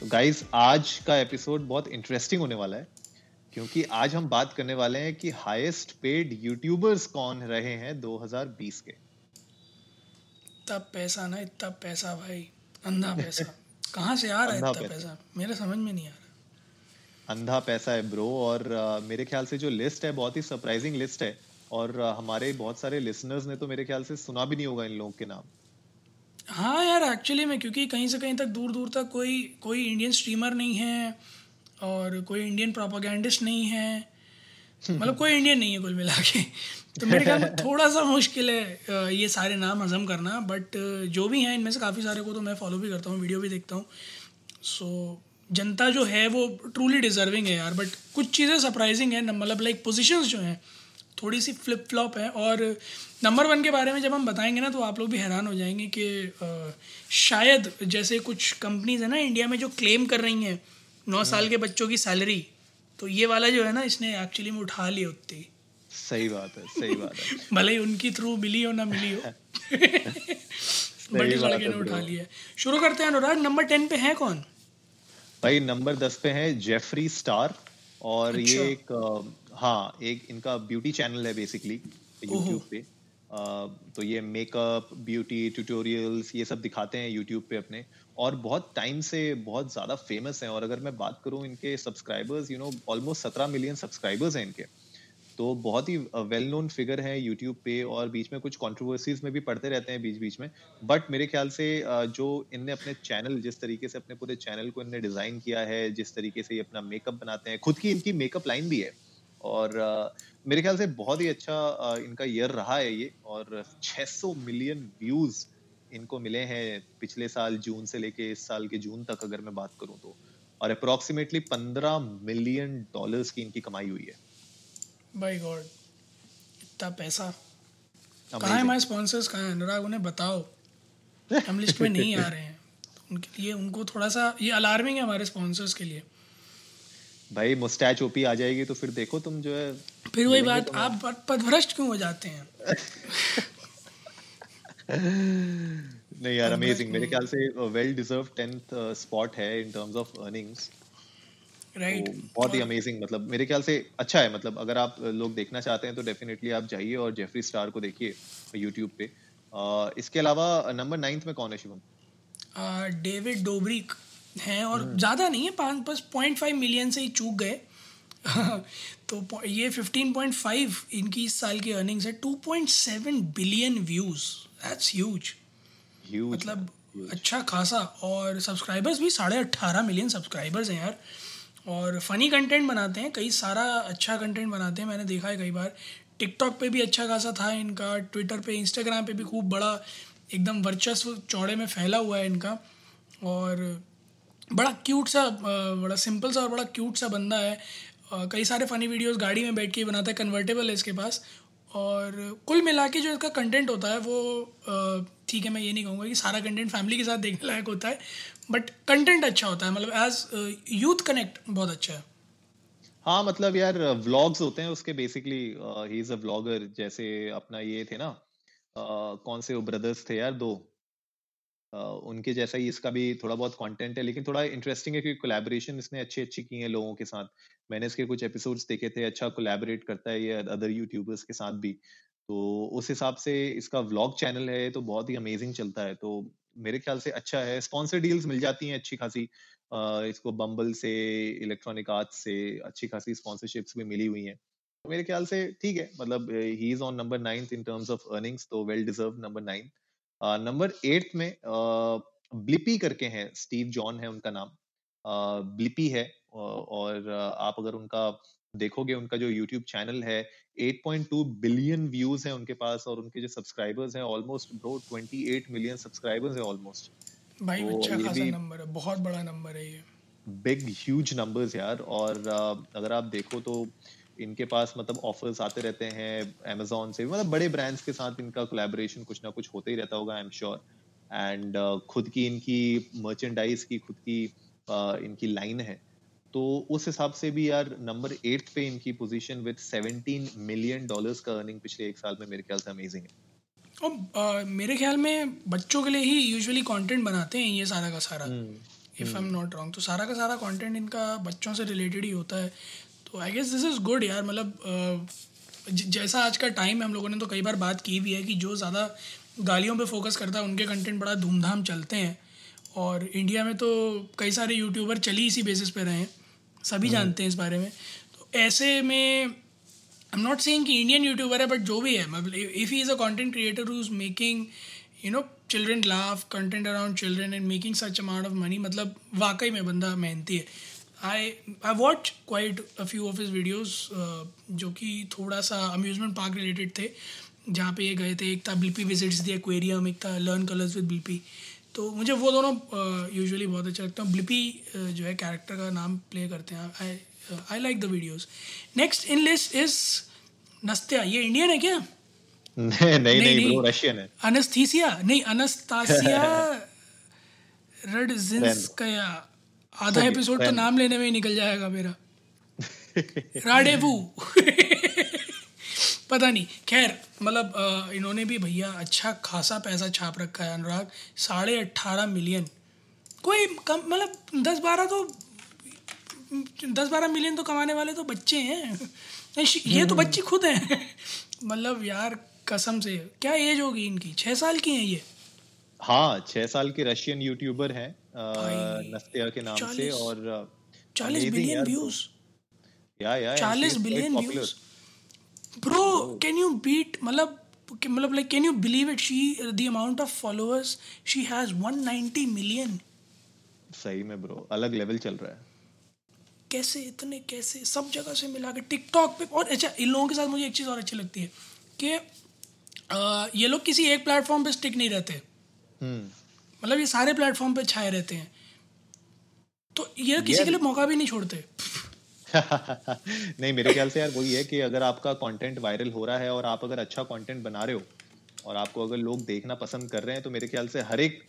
तो गाइस आज का एपिसोड बहुत इंटरेस्टिंग होने वाला है क्योंकि आज हम बात करने वाले हैं कि हाईएस्ट पेड यूट्यूबर्स कौन रहे हैं 2020 के। इतना पैसा ना इतना पैसा भाई अंधा पैसा। कहाँ से आ रहा है इतना पैसा। पैसा? मेरे समझ में नहीं आ रहा। अंधा पैसा है ब्रो और uh, मेरे ख्याल से जो लिस्ट है बहुत ही सरप्राइजिंग लिस्ट है और uh, हमारे बहुत सारे लिसनर्स ने तो मेरे ख्याल से सुना भी नहीं होगा इन लोगों के नाम। हाँ यार एक्चुअली में क्योंकि कहीं से कहीं तक दूर दूर तक कोई कोई इंडियन स्ट्रीमर नहीं है और कोई इंडियन प्रोपागैंडिस्ट नहीं है। मतलब कोई इंडियन नहीं है कुल मिला के। तो मेरे ख्याल में थोड़ा सा मुश्किल है ये सारे नाम हजम करना बट जो भी हैं इनमें से काफ़ी सारे को तो मैं फॉलो भी करता हूँ वीडियो भी देखता हूँ। सो so, जनता जो है वो ट्रूली डिजर्विंग है यार बट कुछ चीज़ें सरप्राइजिंग है मतलब लाइक पोजीशंस जो हैं थोड़ी सी फ्लिप फ्लॉप है और नंबर वन के बारे में जब हम बताएँगे ना तो आप लोग भी हैरान हो जाएँगे कि शायद जैसे कुछ कंपनीज़ है ना इंडिया में जो क्लेम कर रही हैं नौ साल के बच्चों की सैलरी तो ये वाला जो है ना इसने एक्चुअली में उठा ली उतनी। सही बात है सही बात है। भले ही उनकी थ्रू मिली हो ना मिली हो। बट इस लड़के ने उठा लिया। शुरू करते हैं अनुराग नंबर टेन पे है कौन? भाई नंबर दस पे है जेफरी स्टार और अच्छा। ये एक हाँ एक इनका ब्यूटी चैनल है बेसिकली यूट्यूब पे। अ, तो ये मेकअप ब्यूटी ट्यूटोरियल्स ये सब दिखाते हैं यूट्यूब पे अपने। और बहुत टाइम से बहुत ज़्यादा फ़ेमस हैं। और अगर मैं बात करूँ इनके सब्सक्राइबर्स यू नो ऑलमोस्ट सत्रह मिलियन सब्सक्राइबर्स हैं इनके। तो बहुत ही वेल नोन फिगर है यूट्यूब पे और बीच में कुछ कंट्रोवर्सीज में भी पढ़ते रहते हैं बीच बीच में। बट मेरे ख्याल से जो इनने अपने चैनल जिस तरीके से अपने पूरे चैनल को इनने डिज़ाइन किया है जिस तरीके से ये अपना मेकअप बनाते हैं खुद की इनकी मेकअप लाइन भी है। और मेरे ख्याल से बहुत ही अच्छा इनका ईयर रहा है ये और 600 मिलियन व्यूज़ इनको मिले हैं पिछले साल जून से लेके इस साल के जून तक अगर मैं बात करूँ तो। और अप्रोक्सीमेटली 15 मिलियन डॉलर्स की इनकी कमाई हुई है। बाय गॉड इतना पैसा। कहाँ है. हमारे स्पॉन्सर्स कहाँ हैं? अनुराग उन्हें बताओ। हम लिस्ट में नहीं आ रहे हैं। उनके लिए उनको थोड़ा सा ये अलार्मिंग है हमारे स्पॉन्सर्स के लिए। भाई मुस्टैच ओपी आ जाएगी तो फिर देखो तुम जो है। फिर वही बात आप पदभ्रष्ट क्यों हो जाते हैं? नहीं यार अमेजिंग मेरे ख्याल से वेल डिजर्व टेंथ स्पॉट है in terms of earnings right बहुत ही अमेजिंग मतलब मेरे ख्याल से अच्छा है मतलब अगर आप uh, लोग देखना चाहते हैं तो डेफिनेटली आप जाइए और जेफरी स्टार को देखिए यूट्यूब पे। Uh, इसके अलावा नंबर नाइन्थ में कौन है शिवम? डेविड डोब्रिक हैं और ज़्यादा नहीं है पाँच बस पॉइंट फाइव मिलियन से ही चूक गए। तो ये फिफ्टीन पॉइंट फाइव इनकी इस साल की अर्निंग्स है। Two point seven billion views. That's huge मतलब अच्छा खासा। और सब्सक्राइबर्स भी साढ़े अट्ठारह मिलियन सब्सक्राइबर्स हैं यार। और फनी कंटेंट बनाते हैं। कई सारा अच्छा कंटेंट बनाते हैं। मैंने देखा है कई बार। टिकटॉक पे भी अच्छा खासा था इनका। ट्विटर पे इंस्टाग्राम पे भी खूब बड़ा एकदम वर्चस्व चौड़े में फैला हुआ है इनका। और बड़ा क्यूट सा बड़ा सिंपल सा और बड़ा क्यूट सा बंदा है। कई सारे फ़नी वीडियोस गाड़ी में बैठ के बनाता है कन्वर्टेबल है इसके पास। और कुल मिला के जो इसका कंटेंट होता है वो ठीक है मैं ये नहीं कहूँगा कि सारा कंटेंट फैमिली के साथ देखने लायक होता है बट कंटेंट अच्छा होता है। मतलब एज यूथ कनेक्ट बहुत अच्छा है। हाँ मतलब यार व्लॉग्स होते हैं उसके basically he is a vlogger जैसे अपना ये थे ना uh, कौन से वो ब्रदर्स थे यार दो। उनके जैसा ही इसका भी थोड़ा बहुत कंटेंट है, लेकिन थोड़ा इंटरेस्टिंग है क्योंकि कोलैबोरेशन इसने अच्छी अच्छी की है लोगों के साथ। मैंने इसके कुछ एपिसोड्स देखे थे अच्छा कोलैबोरेट करता है ये अदर यूट्यूबर्स के साथ भी। तो उस हिसाब से इसका व्लॉग चैनल है तो बहुत ही अमेजिंग चलता है। तो मेरे ख्याल से अच्छा है स्पॉन्सर डील्स मिल जाती हैं अच्छी खासी। इसको बम्बल से इलेक्ट्रॉनिक आर्ट्स से अच्छी खासी स्पॉन्सरशिप्स भी मिली हुई हैं। तो मेरे ख्याल से ठीक है मतलब he is on number ninth in terms of earnings तो well deserve number nine number eighth में ब्लिपी करके हैं स्टीव जॉन है उनका नाम। ब्लिपी है और आप अगर उनका देखोगे उनका जो यूट्यूब चैनल है 8.2 बिलियन व्यूज़ हैं उनके पास और उनके जो सब्सक्राइबर्स हैं ऑलमोस्ट ब्रो 28 मिलियन सब्सक्राइबर्स हैं ऑलमोस्ट। भाई तो अच्छा खासा नंबर है बहुत बड़ा नंबर है ये। बिग ह्यूज नंबर्स यार और अगर आप देखो तो इनके पास मतलब ऑफर्स आते रहते हैं अमेजोन से मतलब बड़े ब्रांड्स के साथ इनका कोलैबोरेशन कुछ ना कुछ होते ही रहता होगा आई एम श्योर एंड खुद की इनकी मर्चेंडाइज की खुद की uh, इनकी लाइन है। तो उस हिसाब से भी यार नंबर एट पे इनकी पोजीशन विद 17 मिलियन डॉलर्स का अर्निंग पिछले एक साल में मेरे ख्याल से अमेजिंग है। और uh, मेरे ख्याल में बच्चों के लिए ही यूजुअली कंटेंट बनाते हैं ये सारा का सारा। If I am not wrong तो सारा का सारा कंटेंट इनका बच्चों से रिलेटेड ही होता है। तो I guess this is good यार मतलब जैसा आज का टाइम है हम लोगों ने तो कई बार बात की भी है कि जो ज़्यादा गालियों पे फोकस करता है उनके कंटेंट बड़ा धूमधाम चलते हैं। और इंडिया में तो कई सारे यूट्यूबर चली इसी बेसिस पे रहे हैं सभी हम्म। जानते हैं इस बारे में। तो ऐसे में आई एम नॉट सेइंग कि इंडियन यूट्यूबर है बट जो भी है मतलब if he is a content creator who is making you know children laugh content around children and making such amount of money मतलब वाकई में बंदा मेहनती है। I I watch quite a few of his videos जो कि थोड़ा सा अम्यूजमेंट पार्क रिलेटेड थे जहाँ पे ये गए थे। एक था बिल्पी विजिट्स दी एक्वेरियम एक था लर्न कलर्स विद बिल्पी तो मुझे वो दोनों यूजुअली uh, बहुत अच्छा लगता है। ब्लिपी uh, जो है कैरेक्टर का नाम प्ले करते हैं। I I like the videos next in list is Nastya ये इंडियन है क्या? नहीं नहीं नहीं ब्रो रशियन है। अनस्थीसिया नहीं अनस्तासिया रडजिंस्काया आधा एपिसोड तो नाम लेने में ही निकल जाएगा मेरा। राडेवू। पता नहीं खैर मतलब इन्होंने भी भैया अच्छा खासा पैसा छाप रखा है अनुराग साढ़े अट्ठारह मिलियन। कोई कम मतलब दस बारह तो दस बारह मिलियन तो कमाने वाले तो बच्चे हैं। ये तो बच्ची खुद है। मतलब यार कसम से क्या एज होगी इनकी? छह साल की है ये। हाँ छह साल के रशियन यूट्यूबर हैं। नस्तिया के नाम से और चालीस बिलियन व्यूज़ या या चालीस billion views bro can you beat मतलब मतलब like can you believe it she the amount of followers she has 190 million सही में ब्रो अलग लेवल चल रहा है। कैसे इतने कैसे सब जगह से मिला के टिकटॉक पे और अच्छा इन लोगों के साथ मुझे एक चीज़ और अच्छी लगती है कि ये लोग किसी एक प्लेटफॉर्म पे स्टिक नहीं रहते। हम्म। मतलब ये सारे प्लेटफॉर्म पे छाए रहते हैं। तो ये किसी के लिए मौका भी नहीं छोड़ते। नहीं मेरे ख्याल से यार वही है कि अगर आपका कंटेंट वायरल हो रहा है और आप अगर अच्छा कंटेंट बना रहे हो और आपको अगर लोग देखना पसंद कर रहे हैं तो मेरे ख्याल से हर एक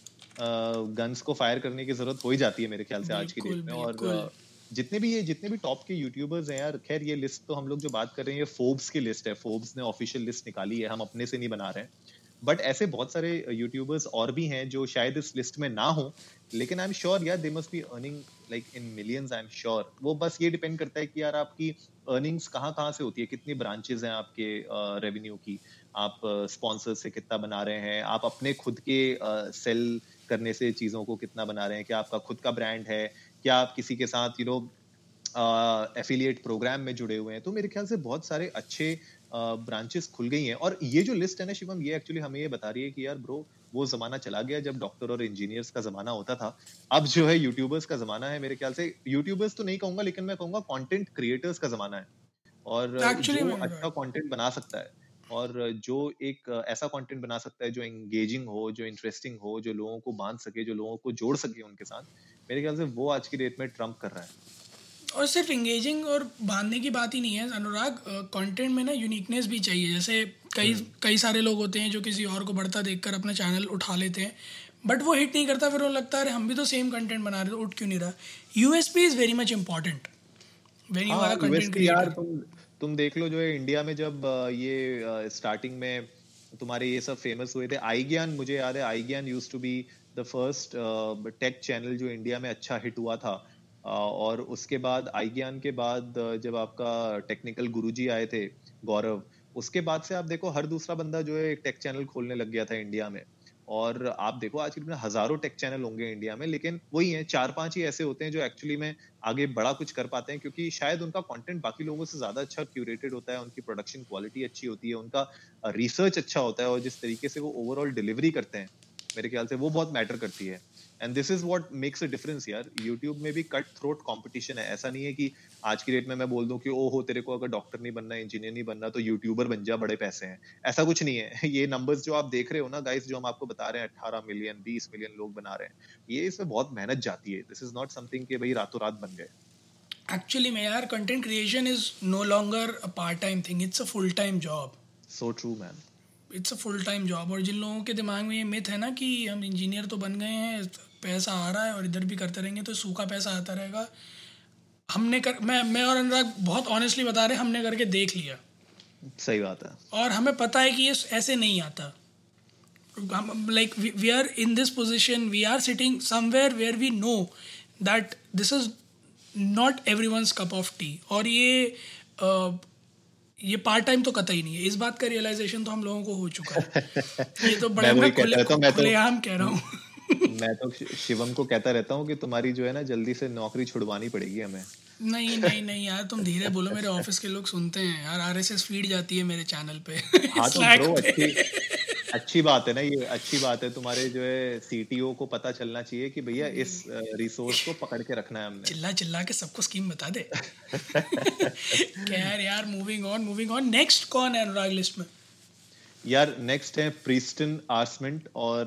गन्स को फायर करने की ज़रूरत हो ही जाती है मेरे ख्याल से आज की डेट में। और जितने भी ये जितने भी टॉप के यूट्यूबर्स हैं यार खैर ये लिस्ट तो हम लोग जो बात कर रहे हैं ये फोर्ब्स की लिस्ट है। फोर्ब्स ने ऑफिशियल लिस्ट निकाली है हम अपने से नहीं बना रहे हैं। बट ऐसे बहुत सारे यूट्यूबर्स और भी हैं जो शायद इस लिस्ट में ना हो लेकिन आई एम श्योर यार they must be earning like in millions I am sure वो बस ये डिपेंड करता है कि यार आपकी अर्निंग्स कहाँ कहाँ से होती है कितनी ब्रांचेस हैं आपके रेवेन्यू uh, की आप स्पॉन्सर uh, से कितना बना रहे हैं आप अपने खुद के सेल uh, करने से चीज़ों को कितना बना रहे हैं क्या आपका खुद का ब्रांड है क्या आप किसी के साथ यू नो एफिलिएट प्रोग्राम में जुड़े हुए हैं। तो मेरे ख्याल से बहुत सारे अच्छे ब्रांचेस खुल गई हैं। और ये जो लिस्ट है ना शिवम ये एक्चुअली हमें ये बता रही है कि यार ब्रो वो जमाना चला गया जब डॉक्टर और इंजीनियर्स का जमाना होता था। अब जो है यूट्यूबर्स का जमाना है मेरे ख्याल से। यूट्यूबर्स तो नहीं कहूँगा लेकिन मैं कहूँगा कंटेंट क्रिएटर्स का जमाना है। और Actually, जो अच्छा कंटेंट बना सकता है और जो एक ऐसा कंटेंट बना सकता है जो एंगेजिंग हो जो इंटरेस्टिंग हो जो लोगों को बाँध सके जो लोगों को जोड़ सके उनके साथ मेरे ख्याल से वो आज की डेट में ट्रंप कर रहा है। और सिर्फ़ इंगेजिंग और बांधने की बात ही नहीं है अनुराग कंटेंट में ना यूनिकनेस भी चाहिए। जैसे कई हम्म। कई सारे लोग होते हैं जो किसी और को बढ़ता देखकर अपना चैनल उठा लेते हैं बट वो हिट नहीं करता फिर वो लगता है हम भी तो सेम कंटेंट बना रहे तो उठ क्यों नहीं रहा? U S P is very much important very content यार तुम तुम देख लो जो है इंडिया में जब ये स्टार्टिंग में तुम्हारे ये सब फ़ेमस हुए थे आई ज्ञान मुझे याद है आई ज्ञान used to be the first tech channel जो इंडिया में अच्छा हिट हुआ था। और उसके बाद आई ज्ञान के बाद जब आपका टेक्निकल गुरुजी आए थे, गौरव, उसके बाद से आप देखो हर दूसरा बंदा जो है टेक चैनल खोलने लग गया था इंडिया में। और आप देखो आज के दिन हज़ारों टेक चैनल होंगे इंडिया में, लेकिन वही है चार पाँच ही ऐसे होते हैं जो एक्चुअली में आगे बड़ा कुछ कर पाते हैं, क्योंकि शायद उनका कंटेंट बाकी लोगों से ज़्यादा अच्छा क्यूरेटेड होता है, उनकी प्रोडक्शन क्वालिटी अच्छी होती है, उनका रिसर्च अच्छा होता है, और जिस तरीके से वो ओवरऑल डिलीवरी करते हैं, मेरे ख्याल से वो बहुत मैटर करती है। And this is what makes a difference यार। यूट्यूब में भी कट थ्रोट कॉम्पिटिशन है। ऐसा नहीं है कि आज की डेट में मैं बोल दूँ कि ओ हो तेरे को अगर डॉक्टर नहीं बनना इंजीनियर नहीं बनना तो यूट्यूबर बन जा बड़े पैसे हैं। ऐसा कुछ नहीं है। ये नंबर्स जो आप देख रहे हो ना गाइस जो हम आपको बता रहे हैं अट्ठारह मिलियन बीस मिलियन लोग बना रहे हैं ये इसमें बहुत मेहनत जाती है। दिस इज़ नॉट समथिंग कि भाई रातों रात बन गए। एक्चुअली में यार content creation is no longer a part time thing it's a full time job so true man it's a full time job और जिन लोगों के दिमाग में ये मिथ है ना कि हम इंजीनियर तो बन गए हैं पैसा आ रहा है और इधर भी करते रहेंगे तो सूखा पैसा आता रहेगा। हमने कर मैं मैं और अनुराग बहुत ऑनेस्टली बता रहे हमने करके देख लिया। सही बात है। और हमें पता है कि ये ऐसे नहीं आता। Like we are in this position we are sitting somewhere where we know that this is not everyone's cup of tea और ये uh, ये पार्ट टाइम तो कतई नहीं है। इस बात का रियलाइजेशन तो हम लोगों को हो चुका है। ये तो बड़े मैं खुले, तो खुलेआम कह रहा हूँ। मैं तो शिवम को कहता रहता हूँ कि तुम्हारी जो है ना जल्दी से नौकरी छुड़वानी पड़ेगी हमें। नहीं नहीं नहीं यार तुम धीरे बोलो मेरे ऑफ़िस के लोग सुनते हैं यार आरएसएस फ़ीड जाती है मेरे चैनल पे। हाँ तो ब्रो अच्छी अच्छी बात है ना ये अच्छी बात है तुम्हारे जो है सीटीओ को पता चलना चाहिए कि भैया इस रिसोर्स को पकड़ के रखना है हमने। चिल्ला चिल्ला के सबको स्कीम बता दे। खैर यार moving on moving on next कौन है अनुराग लिस्ट में? यार नेक्स्ट है प्रीस्टन आर्समेंट और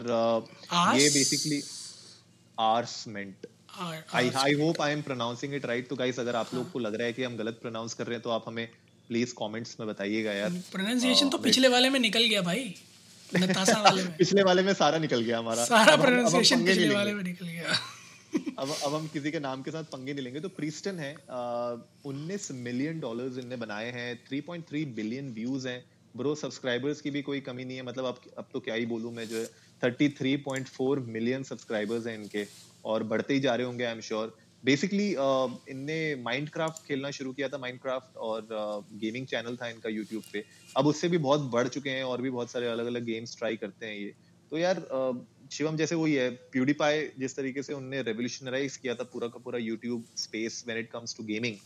uh, ये basically आर्समेंट I I hope I am pronouncing it right तो गाइस अगर आप लोग को लग रहा है कि हम गलत प्रोनाउंस कर रहे हैं तो आप हमें प्लीज़ कमेंट्स में बताइएगा यार। प्रोनाउंसिएशन तो uh, पिछले वाले में निकल गया भाई। वाले में। पिछले वाले में सारा निकल गया हमारा। सारा प्रोनाउंसिएशन पिछले वाले में निकल गया। अब अब हम किसी के नाम के साथ पंगे नहीं लेंगे। तो प्रीस्टन है उन्नीस मिलियन डॉलर्स इनने बनाए हैं 3.3 बिलियन व्यूज़ हैं। ब्रो सब्सक्राइबर्स की भी कोई कमी नहीं है। मतलब अब अब तो क्या ही बोलूँ मैं जो है thirty three point four million subscribers हैं इनके और बढ़ते ही जा रहे होंगे आई एम श्योर बेसिकली इनने माइंड खेलना शुरू किया था माइंड क्राफ्ट और गेमिंग uh, चैनल था इनका यूट्यूब पे। अब उससे भी बहुत बढ़ चुके हैं और भी बहुत सारे अलग अलग गेम्स ट्राई करते हैं ये। तो यार uh, शिवम जैसे वही है प्यूडीपाई जिस तरीके से उनने रेवोल्यूशनराइज किया था पूरा का पूरा YouTube space when it comes to gaming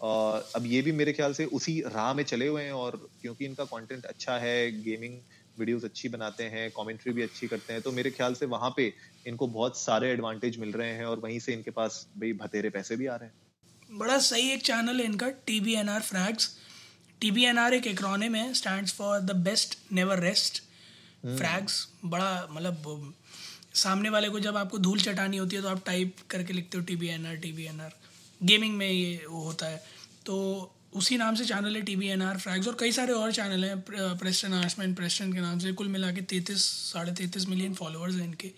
अब ये भी मेरे ख्याल से उसी राह में चले हुए हैं और क्योंकि इनका कंटेंट अच्छा है गेमिंग वीडियोस अच्छी बनाते हैं कमेंट्री भी अच्छी करते हैं तो मेरे ख्याल से वहाँ पे इनको बहुत सारे एडवांटेज मिल रहे हैं और वहीं से इनके पास भाई भतेरे पैसे भी आ रहे हैं। बड़ा सही एक चैनल है इनका T B N R Frags T B N R एक एक्रोनिम है stand for the best never rest Frags बड़ा मतलब सामने वाले को जब आपको धूल चटानी होती है तो आप टाइप करके लिखते हो T B N R T B N R gaming में ये वो होता है। तो उसी नाम से चैनल है T V N R Frags और कई सारे और चैनल हैं प्रेस्टन आर्समैन प्रेस्टन के नाम से, कुल मिला के तैंतीस, साढ़े तैंतीस मिलियन फॉलोअर्स हैं इनके।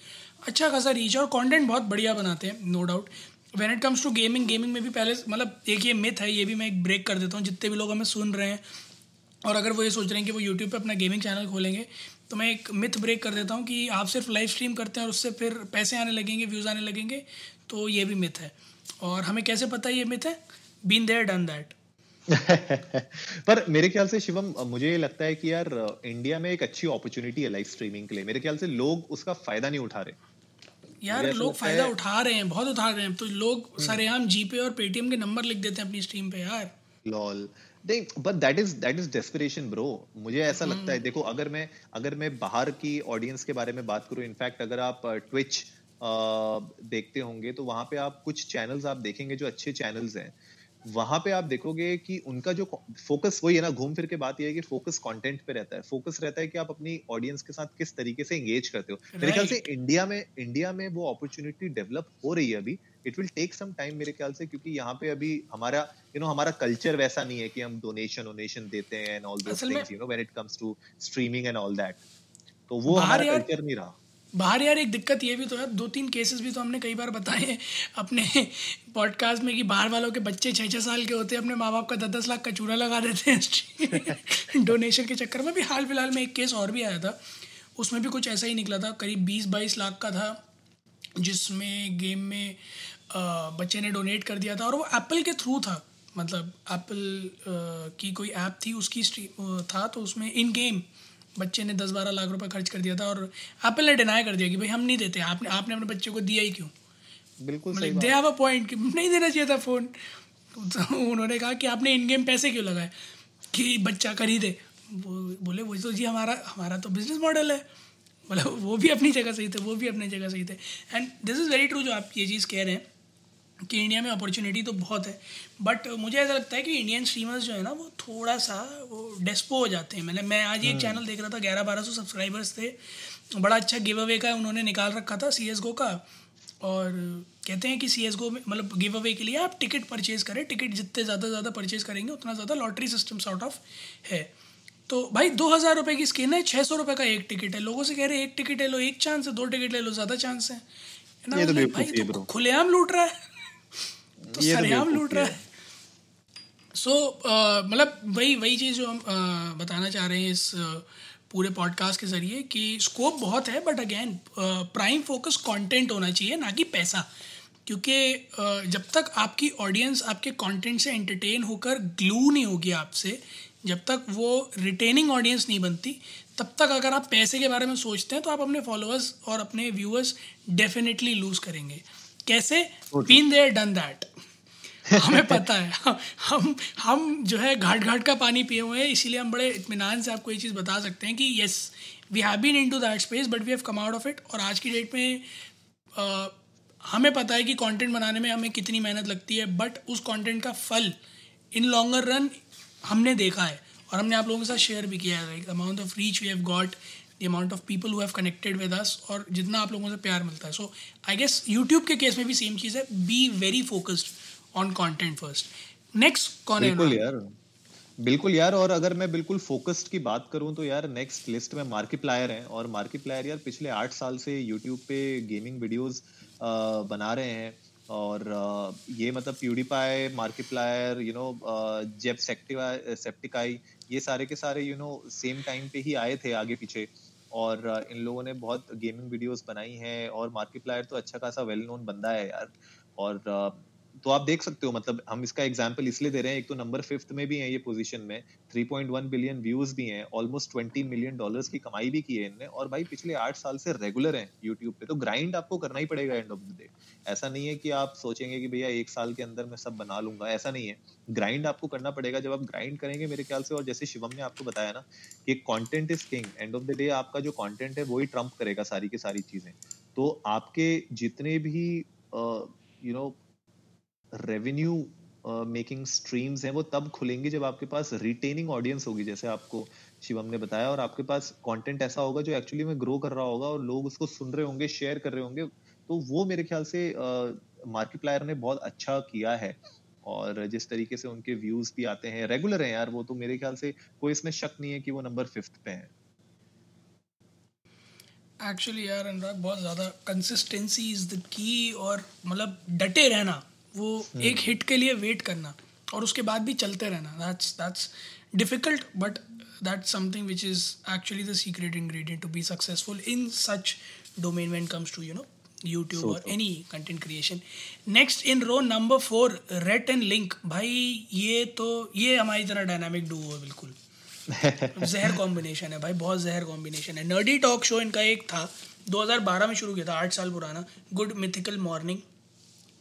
अच्छा खासा रीच और कंटेंट बहुत बढ़िया बनाते हैं no doubt when it comes to gaming gaming में भी पहले मतलब एक ये मिथ है, ये भी मैं एक ब्रेक कर देता हूँ, जितने भी लोग हमें सुन रहे हैं। और अगर वो ये सोच रहे हैं कि वो यूट्यूब पे अपना गेमिंग चैनल खोलेंगे तो मैं एक मिथ ब्रेक कर देता हूँ कि आप सिर्फ़ लाइव स्ट्रीम करते हैं और उससे फिर पैसे आने लगेंगे व्यूज़ आने लगेंगे तो ये भी मिथ है। और हमें कैसे पता ये मिथ है? बीन देयर डन दैट पर मेरे ख्याल से शिवम मुझे लगता है कि यार इंडिया में एक अच्छी अपॉर्चुनिटी है लाइव स्ट्रीमिंग के लिए। मेरे ख्याल से लोग उसका फ़ायदा नहीं उठा रहे। यार लोग फ़ायदा उठा रहे हैं बहुत उठा रहे हैं। तो लोग हम्म। सरेआम जीपे और पेटीएम के नंबर लिख देते हैं अपनी स्ट्रीम पे यार। Lol but that is that is desperation bro मुझे ऐसा लगता है। हम्म। देखो अगर मैं अगर मैं बाहर की ऑडियंस के बारे में बात करूँ इनफैक्ट अगर आप ट्विच uh, देखते होंगे तो वहाँ पे आप कुछ चैनल्स आप देखेंगे जो अच्छे चैनल्स हैं। वहाँ पे आप देखोगे कि उनका जो फोकस वही है ना घूम फिर के बात ये है कि फोकस कंटेंट पे रहता है। फोकस रहता है कि आप अपनी ऑडियंस के साथ किस तरीके से एंगेज करते हो। मेरे ख्याल से इंडिया में इंडिया में वो अपॉर्चुनिटी डेवलप हो रही है अभी। It will take some time मेरे ख्याल से क्योंकि यहाँ पे अभी हमारा यू you नो know, हमारा कल्चर वैसा नहीं है कि हम डोनेशन डोनेशन देते हैं and all those things you know when it comes to streaming and all that तो वो हमारा कल्चर नहीं रहा। बाहर यार एक दिक्कत ये भी तो है दो तीन केसेस भी तो हमने कई बार बताए हैं अपने पॉडकास्ट में कि बाहर वालों के बच्चे छः छः साल के होते हैं, अपने माँ बाप का दस दस लाख का चूरा लगा देते हैं डोनेशन के चक्कर में भी हाल फ़िलहाल में एक केस और भी आया था, उसमें भी कुछ ऐसा ही निकला था, करीब बीस बाईस लाख का था, जिसमें गेम में बच्चे ने डोनेट कर दिया था और वो एप्पल के थ्रू था मतलब एप्पल की कोई ऐप थी, उसकी था तो उसमें इन गेम बच्चे ने दस बारह लाख रुपए खर्च कर दिया था और एप्पल ने डिनाई कर दिया कि भाई हम नहीं देते आपने आपने अपने बच्चे को दिया ही क्यों? बिल्कुल सही दे हैव अ पॉइंट कि नहीं देना चाहिए था फ़ोन तो उन्होंने कहा कि आपने इन गेम पैसे क्यों लगाए? कि बच्चा खरीदे। वो बोले वो तो जी हमारा हमारा तो बिज़नेस मॉडल है। मतलब वो भी अपनी जगह सही थे वो भी अपनी जगह सही थे। And this is very true जो आप ये चीज़ कह रहे हैं। कि इंडिया में अपॉर्चुनिटी तो बहुत है बट मुझे ऐसा लगता है कि इंडियन स्ट्रीमर्स जो है ना वो थोड़ा सा वो डेस्पो हो जाते हैं। मैंने मैं आज एक चैनल हम्म। देख रहा था ग्यारह बारह सौ सब्सक्राइबर्स थे बड़ा अच्छा गिव अवे का उन्होंने निकाल रखा था सी एस गो का। और कहते हैं कि सी एस गो में मतलब गिव अवे के लिए आप टिकट परचेज़ करें। टिकट जितने ज़्यादा ज़्यादा परचेज़ करेंगे उतना ज़्यादा लॉटरी सिस्टम सॉर्ट ऑफ़ है। तो भाई दो हज़ार रुपये की स्किन है छः सौ रुपये का एक टिकट है। लोगों से कह रहे हैं एक टिकट ले लो एक चांस है दो टिकट ले लो ज़्यादा चांस है। ना तो भाई तो खुलेआम लूट रहा है। तो, तो सरेआम लूट रहा है सो मतलब वही वही चीज़ जो हम बताना चाह रहे हैं इस पूरे पॉडकास्ट के ज़रिए कि स्कोप बहुत है but again prime focus content होना चाहिए ना कि पैसा। क्योंकि जब तक आपकी ऑडियंस आपके कंटेंट से एंटरटेन होकर ग्लू नहीं होगी आपसे जब तक वो रिटेनिंग ऑडियंस नहीं बनती तब तक अगर आप पैसे के बारे में सोचते हैं तो आप अपने फॉलोअर्स और अपने व्यूअर्स डेफिनेटली लूज़ करेंगे। कैसे? बीन देयर डन दैट हमें पता है। हम हम जो है घाट घाट का पानी पिए हुए हैं इसीलिए हम बड़े इतमान से आपको ये चीज़ बता सकते हैं कि yes we have been into that space but we have come out of it और आज की डेट में आ, हमें पता है कि कंटेंट बनाने में हमें कितनी मेहनत लगती है बट उस कंटेंट का फल इन लॉन्गर रन हमने देखा है और हमने आप लोगों के साथ शेयर भी किया है like amount of reach we have got the amount of people who have connected with us और जितना आप लोगों से प्यार मिलता है। सो आई गेस यूट्यूब के केस में भी सेम चीज़ है। Be very focused on content first next कौन है बिल्कुल यार। बिल्कुल यार और अगर मैं बिल्कुल फोकस्ड की बात करूँ तो यार नेक्स्ट लिस्ट में मार्किप्लायर है। और मार्किप्लायर यार पिछले आठ साल से यूट्यूब पे गेमिंग वीडियोस बना रहे हैं। और ये मतलब प्यूडीपाई मार्किप्लायर यू नो जेब सेप्टिकाई ये सारे के सारे यू नो सेम टाइम पे ही आए थे आगे पीछे। और इन लोगों ने बहुत गेमिंग वीडियोस बनाई हैं और मार्केट प्लायर तो अच्छा खासा वेल नोन बंदा है यार। और तो आप देख सकते हो मतलब हम इसका एग्ज़ाम्पल इसलिए दे रहे हैं, एक तो नंबर फिफ्थ में भी है ये पोजीशन में 3.1 बिलियन व्यूज़ भी हैं ऑलमोस्ट 20 मिलियन डॉलर्स की कमाई भी की है इनने, और भाई पिछले आठ साल से रेगुलर हैं यूट्यूब पे तो ग्राइंड आपको करना ही पड़ेगा एंड ऑफ़ द डे ऐसा नहीं है कि आप सोचेंगे कि भैया एक साल के अंदर मैं सब बना लूँगा, ऐसा नहीं है। ग्राइंड आपको करना पड़ेगा जब आप ग्राइंड करेंगे मेरे ख्याल से, और जैसे शिवम ने आपको बताया ना कि content is king end of the day आपका जो कॉन्टेंट है वही ट्रंप करेगा सारी की सारी चीज़ें। तो आपके जितने भी you know revenue making streams हैं, वो तब खुलेंगे जब आपके पास रिटेनिंग ऑडियंस होगी, जैसे आपको शिवम ने बताया, और आपके पास कंटेंट ऐसा होगा जो एक्चुअली में ग्रो कर रहा होगा और लोग उसको सुन रहे होंगे शेयर कर रहे होंगे तो वो मेरे ख्याल से मार्किप्लायर ने बहुत अच्छा किया है। और जिस तरीके से उनके व्यूज़ भी आते हैं रेगुलर हैं यार, वो तो मेरे ख्याल से कोई इसमें शक नहीं है कि वो नंबर फिफ्थ पे है। एक्चुअली यार, अनुराग, बहुत ज़्यादा कंसिस्टेंसी इज़ द की और मतलब डटे रहना। वो hmm. एक हिट के लिए वेट करना और उसके बाद भी चलते रहना that's that's difficult but that's something which is actually the secret ingredient to be successful in such domain when comes to you know YouTube so, or any content creation. Next in row number four, Rhett and Link. भाई ये तो ये हमारी तरह dynamic do है बिल्कुल जहर combination है भाई बहुत जहर कॉम्बिनेशन है नर्डी टॉक शो इनका एक था 2012 में शुरू किया था आठ साल पुराना गुड मिथिकल मॉर्निंग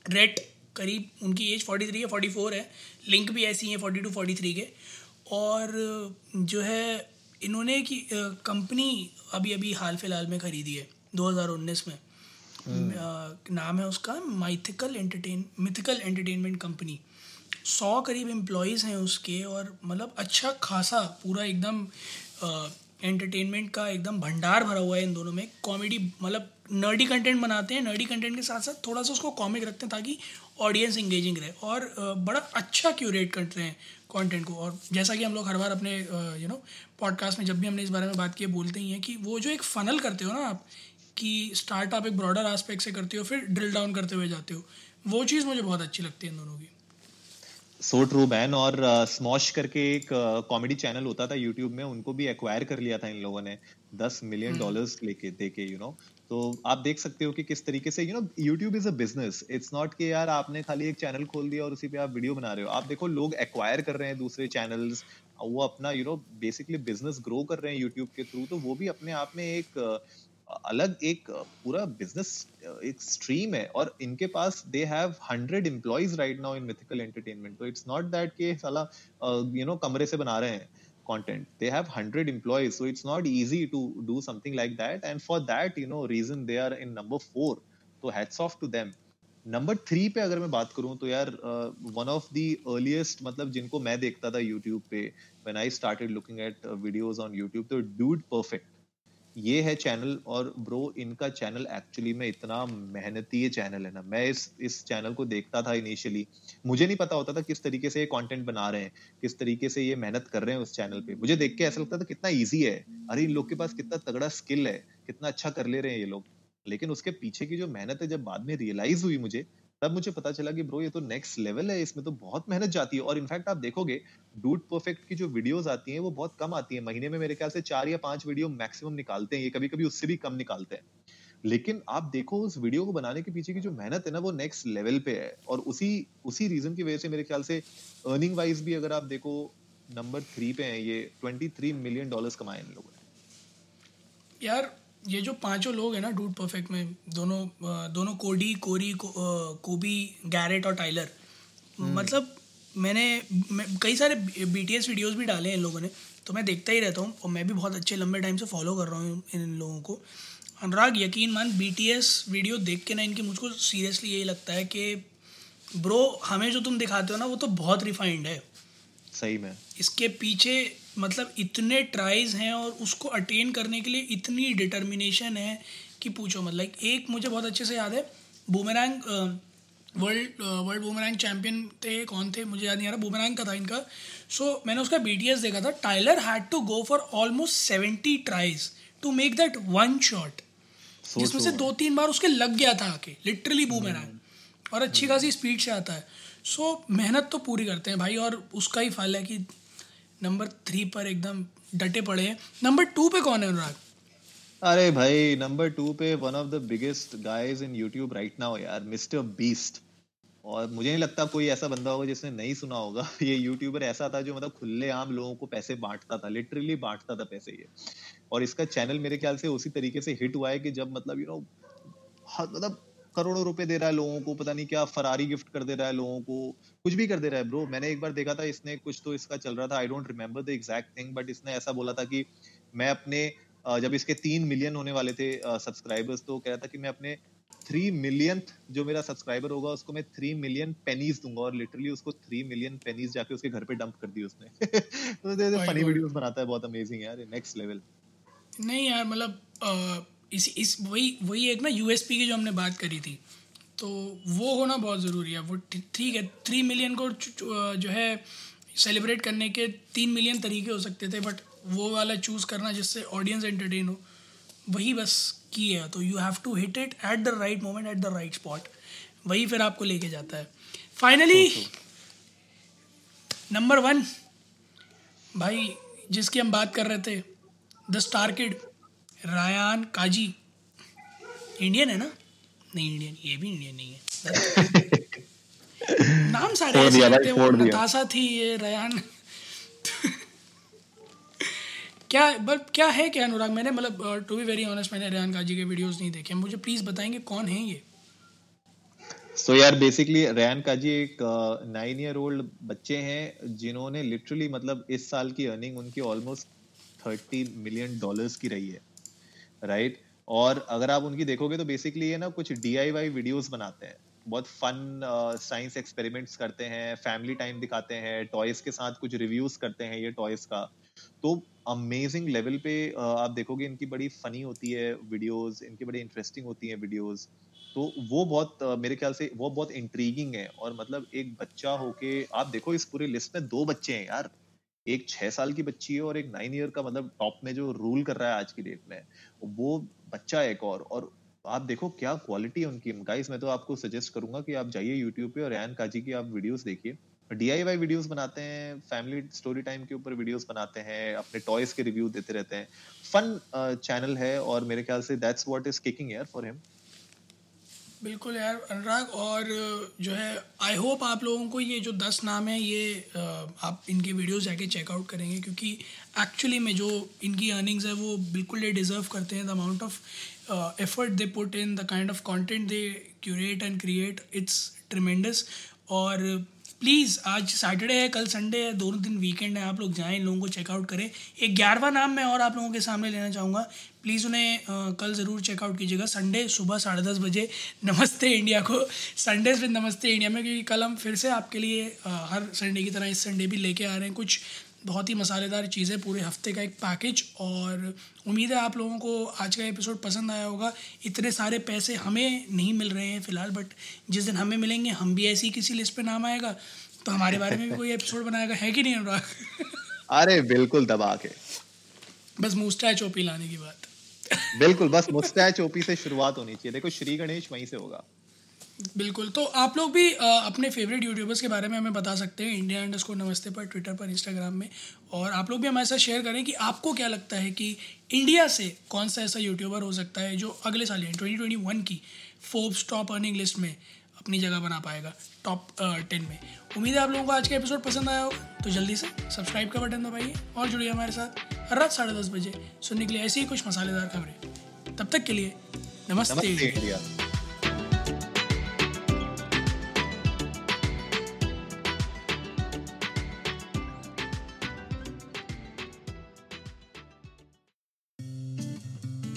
रेट करीब उनकी एज फोर्टी थ्री है फोर्टी फोर है। लिंक भी ऐसी हैं फोर्टी टू फोर्टी थ्री के। और जो है इन्होंने की कंपनी अभी अभी हाल फ़िलहाल में ख़रीदी है 2019 में। हम्म। नाम है उसका Mythical entertain Mythical Entertainment company सौ करीब एम्प्लॉयज़ हैं उसके और मतलब अच्छा खासा पूरा एकदम एंटरटेनमेंट का एकदम भंडार भरा हुआ है इन दोनों में। कॉमेडी मतलब नर्डी कंटेंट बनाते हैं नर्डी कंटेंट के साथ साथ थोड़ा सा उसको कॉमिक रखते हैं ताकि ऑडियंस इंगेजिंग रहे और बड़ा अच्छा क्यूरेट करते हैं कंटेंट को। और जैसा कि हम लोग हर बार अपने यू नो पॉडकास्ट में जब भी हमने इस बारे में बात की बोलते ही हैं कि वो जो एक फनल करते हो ना आप कि स्टार्ट आप एक ब्रॉडर आस्पेक्ट से करते हो फिर ड्रिल डाउन करते हुए जाते हो वो चीज़ मुझे बहुत अच्छी लगती है इन दोनों की। सो ट्रू बैन और स्मॉश uh, करके एक कॉमेडी uh, चैनल होता था यूट्यूब में उनको भी एक्वायर कर लिया था इन लोगों ने दस मिलियन डॉलर्स हम्म। लेके देके यू नो तो आप देख सकते हो कि किस तरीके से you know YouTube is a business it's not कि यार आपने खाली एक चैनल खोल दिया और उसी पे आप वीडियो बना रहे हो। आप देखो, लोग एक्वायर कर रहे हैं दूसरे चैनल्स वो अपना you know basically business grow कर रहे हैं यूट्यूब के थ्रू तो वो भी अपने आप में एक अलग एक पूरा बिज़नेस एक स्ट्रीम है। और इनके पास they have hundred employees right now in Mythical Entertainment तो इट्स नॉट दैट कि साला यू नो कमरे से बना रहे हैं। Content they have 100 employees so it's not easy to do something like that and for that you know reason they are in number 4 so hats off to them number three पे अगर मैं बात करूँ तो यार वन ऑफ़ द अर्लीस्ट मतलब जिनको मैं देखता था यूट्यूब पे when I started looking at videos on YouTube तो डूड परफेक्ट ये है चैनल और ब्रो इनका चैनल एक्चुअली में इतना मेहनती चैनल है ना। मैं इस इस चैनल को देखता था इनिशियली मुझे नहीं पता होता था किस तरीके से ये कंटेंट बना रहे हैं, किस तरीके से ये मेहनत कर रहे हैं उस चैनल पे। मुझे देख के ऐसा लगता था कितना इजी है। अरे, इन लोग के पास कितना तगड़ा स्किल है, कितना अच्छा कर ले रहे हैं ये लोग। लेकिन उसके पीछे की जो मेहनत है, जब बाद में रियलाइज़ हुई मुझे तब मुझे पता चला कि ब्रो ये तो नेक्स्ट लेवल है, इसमें तो बहुत मेहनत जाती है। और इनफैक्ट आप देखोगे डूड परफेक्ट की जो वीडियोस आती हैं, वो बहुत कम आती हैं। महीने में मेरे ख्याल से चार या पाँच वीडियो मैक्सिमम निकालते हैं। ये कभी कभी उससे भी कम निकालते हैं। लेकिन आप देखो, उस वीडियो को बनाने के पीछे की जो मेहनत है ना, वो नेक्स्ट लेवल पे है। और उसी उसी रीजन की वजह से मेरे ख्याल से अर्निंग वाइज भी अगर आप देखो नंबर थ्री पे है ये ट्वेंटी थ्री मिलियन डॉलर्स कमाए इन लोगों ने। यार ये जो पाँचों लोग हैं ना डूड परफेक्ट में दोनों दोनों कोडी कोरी को, कोबी गैरेट और टाइलर। हम्म। मतलब मैंने मैं, कई सारे बी टी एस वीडियोज़ भी डाले हैं इन लोगों ने तो मैं देखता ही रहता हूँ और मैं भी बहुत अच्छे लंबे टाइम से फॉलो कर रहा हूँ इन लोगों को। अनुराग यकीन मान बी टी एस वीडियो देख के ना इनकी मुझको सीरियसली यही लगता है कि ब्रो हमें जो तुम दिखाते हो ना वो तो बहुत रिफाइंड है। सही में। इसके पीछे मतलब इतने ट्राइज हैं और उसको अटेन करने के लिए इतनी डिटर्मिनेशन है कि पूछो मतलब एक मुझे बहुत अच्छे से याद है boomerang world world boomerang champion थे कौन थे मुझे याद नहीं आ रहा बूमरैंग का था इनका। सो so, मैंने उसका बीटीएस देखा था। Tyler had to go for almost seventy tries to make that one shot जिसमें से दो तीन बार उसके लग गया था आके लिटरली बूमरैंग और अच्छी खासी स्पीड से आता है। सो so, मेहनत तो पूरी करते हैं भाई और उसका ही फल है कि नंबर थ्री पर एकदम डटे पड़े हैं। नंबर टू पे कौन है अनुराग? अरे भाई, नंबर टू पे one of the biggest guys in YouTube right now यार मिस्टर बीस्ट और मुझे नहीं लगता कोई ऐसा बंदा होगा जिसने नहीं सुना होगा। ये यूट्यूबर ऐसा था जो मतलब खुले आम लोगों को पैसे बांटता था लिटरली बांटता था पैसे ये। और इसका चैनल मेरे ख्याल से उसी तरीके से हिट हुआ है कि जब मतलब यू नो मतलब करोड़ों रुपए दे रहा है लोगों को पता नहीं क्या फरारी गिफ्ट कर दे रहा है लोगों को कुछ भी कर दे रहा है ब्रो मैंने एक बार देखा था इसने कुछ तो इसका चल रहा था। I don't remember the exact thing but इसने ऐसा बोला था कि मैं अपने जब इसके तीन मिलियन होने वाले थे सब्सक्राइबर्स तो कह रहा था कि मैं अपने थ्री मिलियन जो मेरा सब्सक्राइबर होगा उसको मैं थ्री मिलियन पेनीज दूँगा। और लिटरली उसको थ्री मिलियन पेनीज जाके उसके घर पे डंप कर दी उसने। तो फनी वीडियोस बनाता है बहुत अमेजिंग यार नेक्स्ट लेवल नहीं यार मतलब इस इस वही वही एक ना यूएसपी की जो हमने बात करी थी तो वो होना बहुत ज़रूरी है। वो ठीक है थ्री मिलियन को जो है सेलिब्रेट करने के तीन मिलियन तरीके हो सकते थे बट वो वाला चूज़ करना जिससे ऑडियंस एंटरटेन हो वही बस की है। तो you have to hit it at the right moment at the right spot वही फिर आपको लेके जाता है। फाइनली नंबर वन भाई जिसकी हम बात कर रहे थे the star kid Ryan Kaji. Indian है ना? नहीं इंडियन ये भी इंडियन नहीं है। नाम सारे ऐसे हैं नताशा थी ये रयान। क्या बट क्या है क्या अनुराग? मैंने मतलब टू बी वेरी ऑनेस्ट मैंने रेहान काजी के वीडियोस नहीं देखे। मुझे प्लीज़ बताएँगे कौन है ये? सो so यार बेसिकली रेहान काजी एक नाइन ईयर ओल्ड बच्चे हैं जिन्होंने लिटरली मतलब इस साल की अर्निंग उनकी ऑलमोस्ट थर्टी मिलियन डॉलर्स की रही है। राइट? और अगर आप उनकी देखोगे तो बेसिकली ये ना कुछ डी वीडियोज़ बनाते हैं। बहुत फन साइंस एक्सपेरिमेंट्स करते हैं फैमिली टाइम दिखाते हैं टॉयज के साथ कुछ रिव्यूज़ करते हैं ये टॉयज का। तो अमेजिंग लेवल पे uh, आप देखोगे इनकी बड़ी फनी होती है वीडियोस इनकी बड़ी इंटरेस्टिंग होती है वीडियोस तो वो बहुत uh, मेरे ख्याल से वो बहुत इंट्रीगिंग है। और मतलब एक बच्चा होके आप देखो इस पूरे लिस्ट में दो बच्चे हैं यार। एक छह साल की बच्ची है और एक नाइन ईयर का मतलब टॉप में जो रूल कर रहा है आज की डेट में, वो बच्चा एक और और आप देखो क्या क्वालिटी है उनकी। गाइस मैं तो आपको सजेस्ट करूँगा कि आप जाइए यूट्यूब पे और रैन काजी की आप वीडियोस देखिए। डीआईवाई वीडियोस बनाते हैं फैमिली स्टोरी टाइम के ऊपर वीडियोस बनाते हैं, अपने टॉयज के रिव्यू देते रहते हैं। फन चैनल है और मेरे ख्याल से दैट्स व्हाट इज़ किकिंग यार फॉर हिम बिल्कुल यार, अनुराग, और जो है आई होप आप लोगों को ये जो दस नाम है, ये आप इनके वीडियोस जाके चेकआउट करेंगे, क्योंकि एक्चुअली में जो इनकी अर्निंग्स है, वो बिल्कुल ये डिज़र्व करते हैं the amount of effort they put in the kind of content they curate and create it's tremendous और प्लीज़, आज सैटरडे है, कल संडे है, दोनों दिन वीकेंड है, आप लोग जाएँ, इन लोगों को चेकआउट करें। एक ग्यारहवा नाम मैं और आप लोगों के सामने लेना चाहूँगा। प्लीज़ उन्हें कल ज़रूर चेकआउट कीजिएगा। संडे सुबह साढ़े दस बजे, नमस्ते इंडिया को। संडे से नमस्ते इंडिया में, क्योंकि कल हम फिर से आपके लिए हर संडे की तरह इस संडे भी लेके आ रहे हैं। कुछ बहुत ही मसालेदार चीज़ें पूरे हफ़्ते का एक पैकेज और उम्मीद है आप लोगों को आज का एपिसोड पसंद आया होगा। इतने सारे पैसे हमें नहीं मिल रहे हैं फ़िलहाल बट जिस दिन हमें मिलेंगे हम भी ऐसी किसी लिस्ट पे नाम आएगा। तो हमारे बारे में भी कोई एपिसोड बनाएगा है कि नहीं अनुराग? अरे बिल्कुल दबा के। बस मुस्टैच ओपी लाने की बात। बिल्कुल बस मुस्टैच ओपी से शुरुआत होनी चाहिए। देखो श्री गणेश वहीं से होगा। बिल्कुल। तो आप लोग भी आ, अपने फेवरेट यूट्यूबर्स के बारे में हमें बता सकते हैं इंडिया इंडस्ट को नमस्ते पर ट्विटर पर इंस्टाग्राम में। और आप लोग भी हमारे साथ शेयर करें कि आपको क्या लगता है कि इंडिया से कौन सा ऐसा यूट्यूबर हो सकता है जो अगले साल यानी ट्वेंटी ट्वेंटी वन की फोर्ब्स टॉप अर्निंग लिस्ट में अपनी जगह बना पाएगा टॉप टेन में। उम्मीद है आप लोगों को आज का एपिसोड पसंद आया हो। तो जल्दी से सब्सक्राइब का बटन दबाइए और जुड़िए हमारे साथ हर रात साढ़े दस बजे सुनने के लिए ऐसी ही कुछ मसालेदार खबरें। तब तक के लिए नमस्ते, नमस्ते इंडिया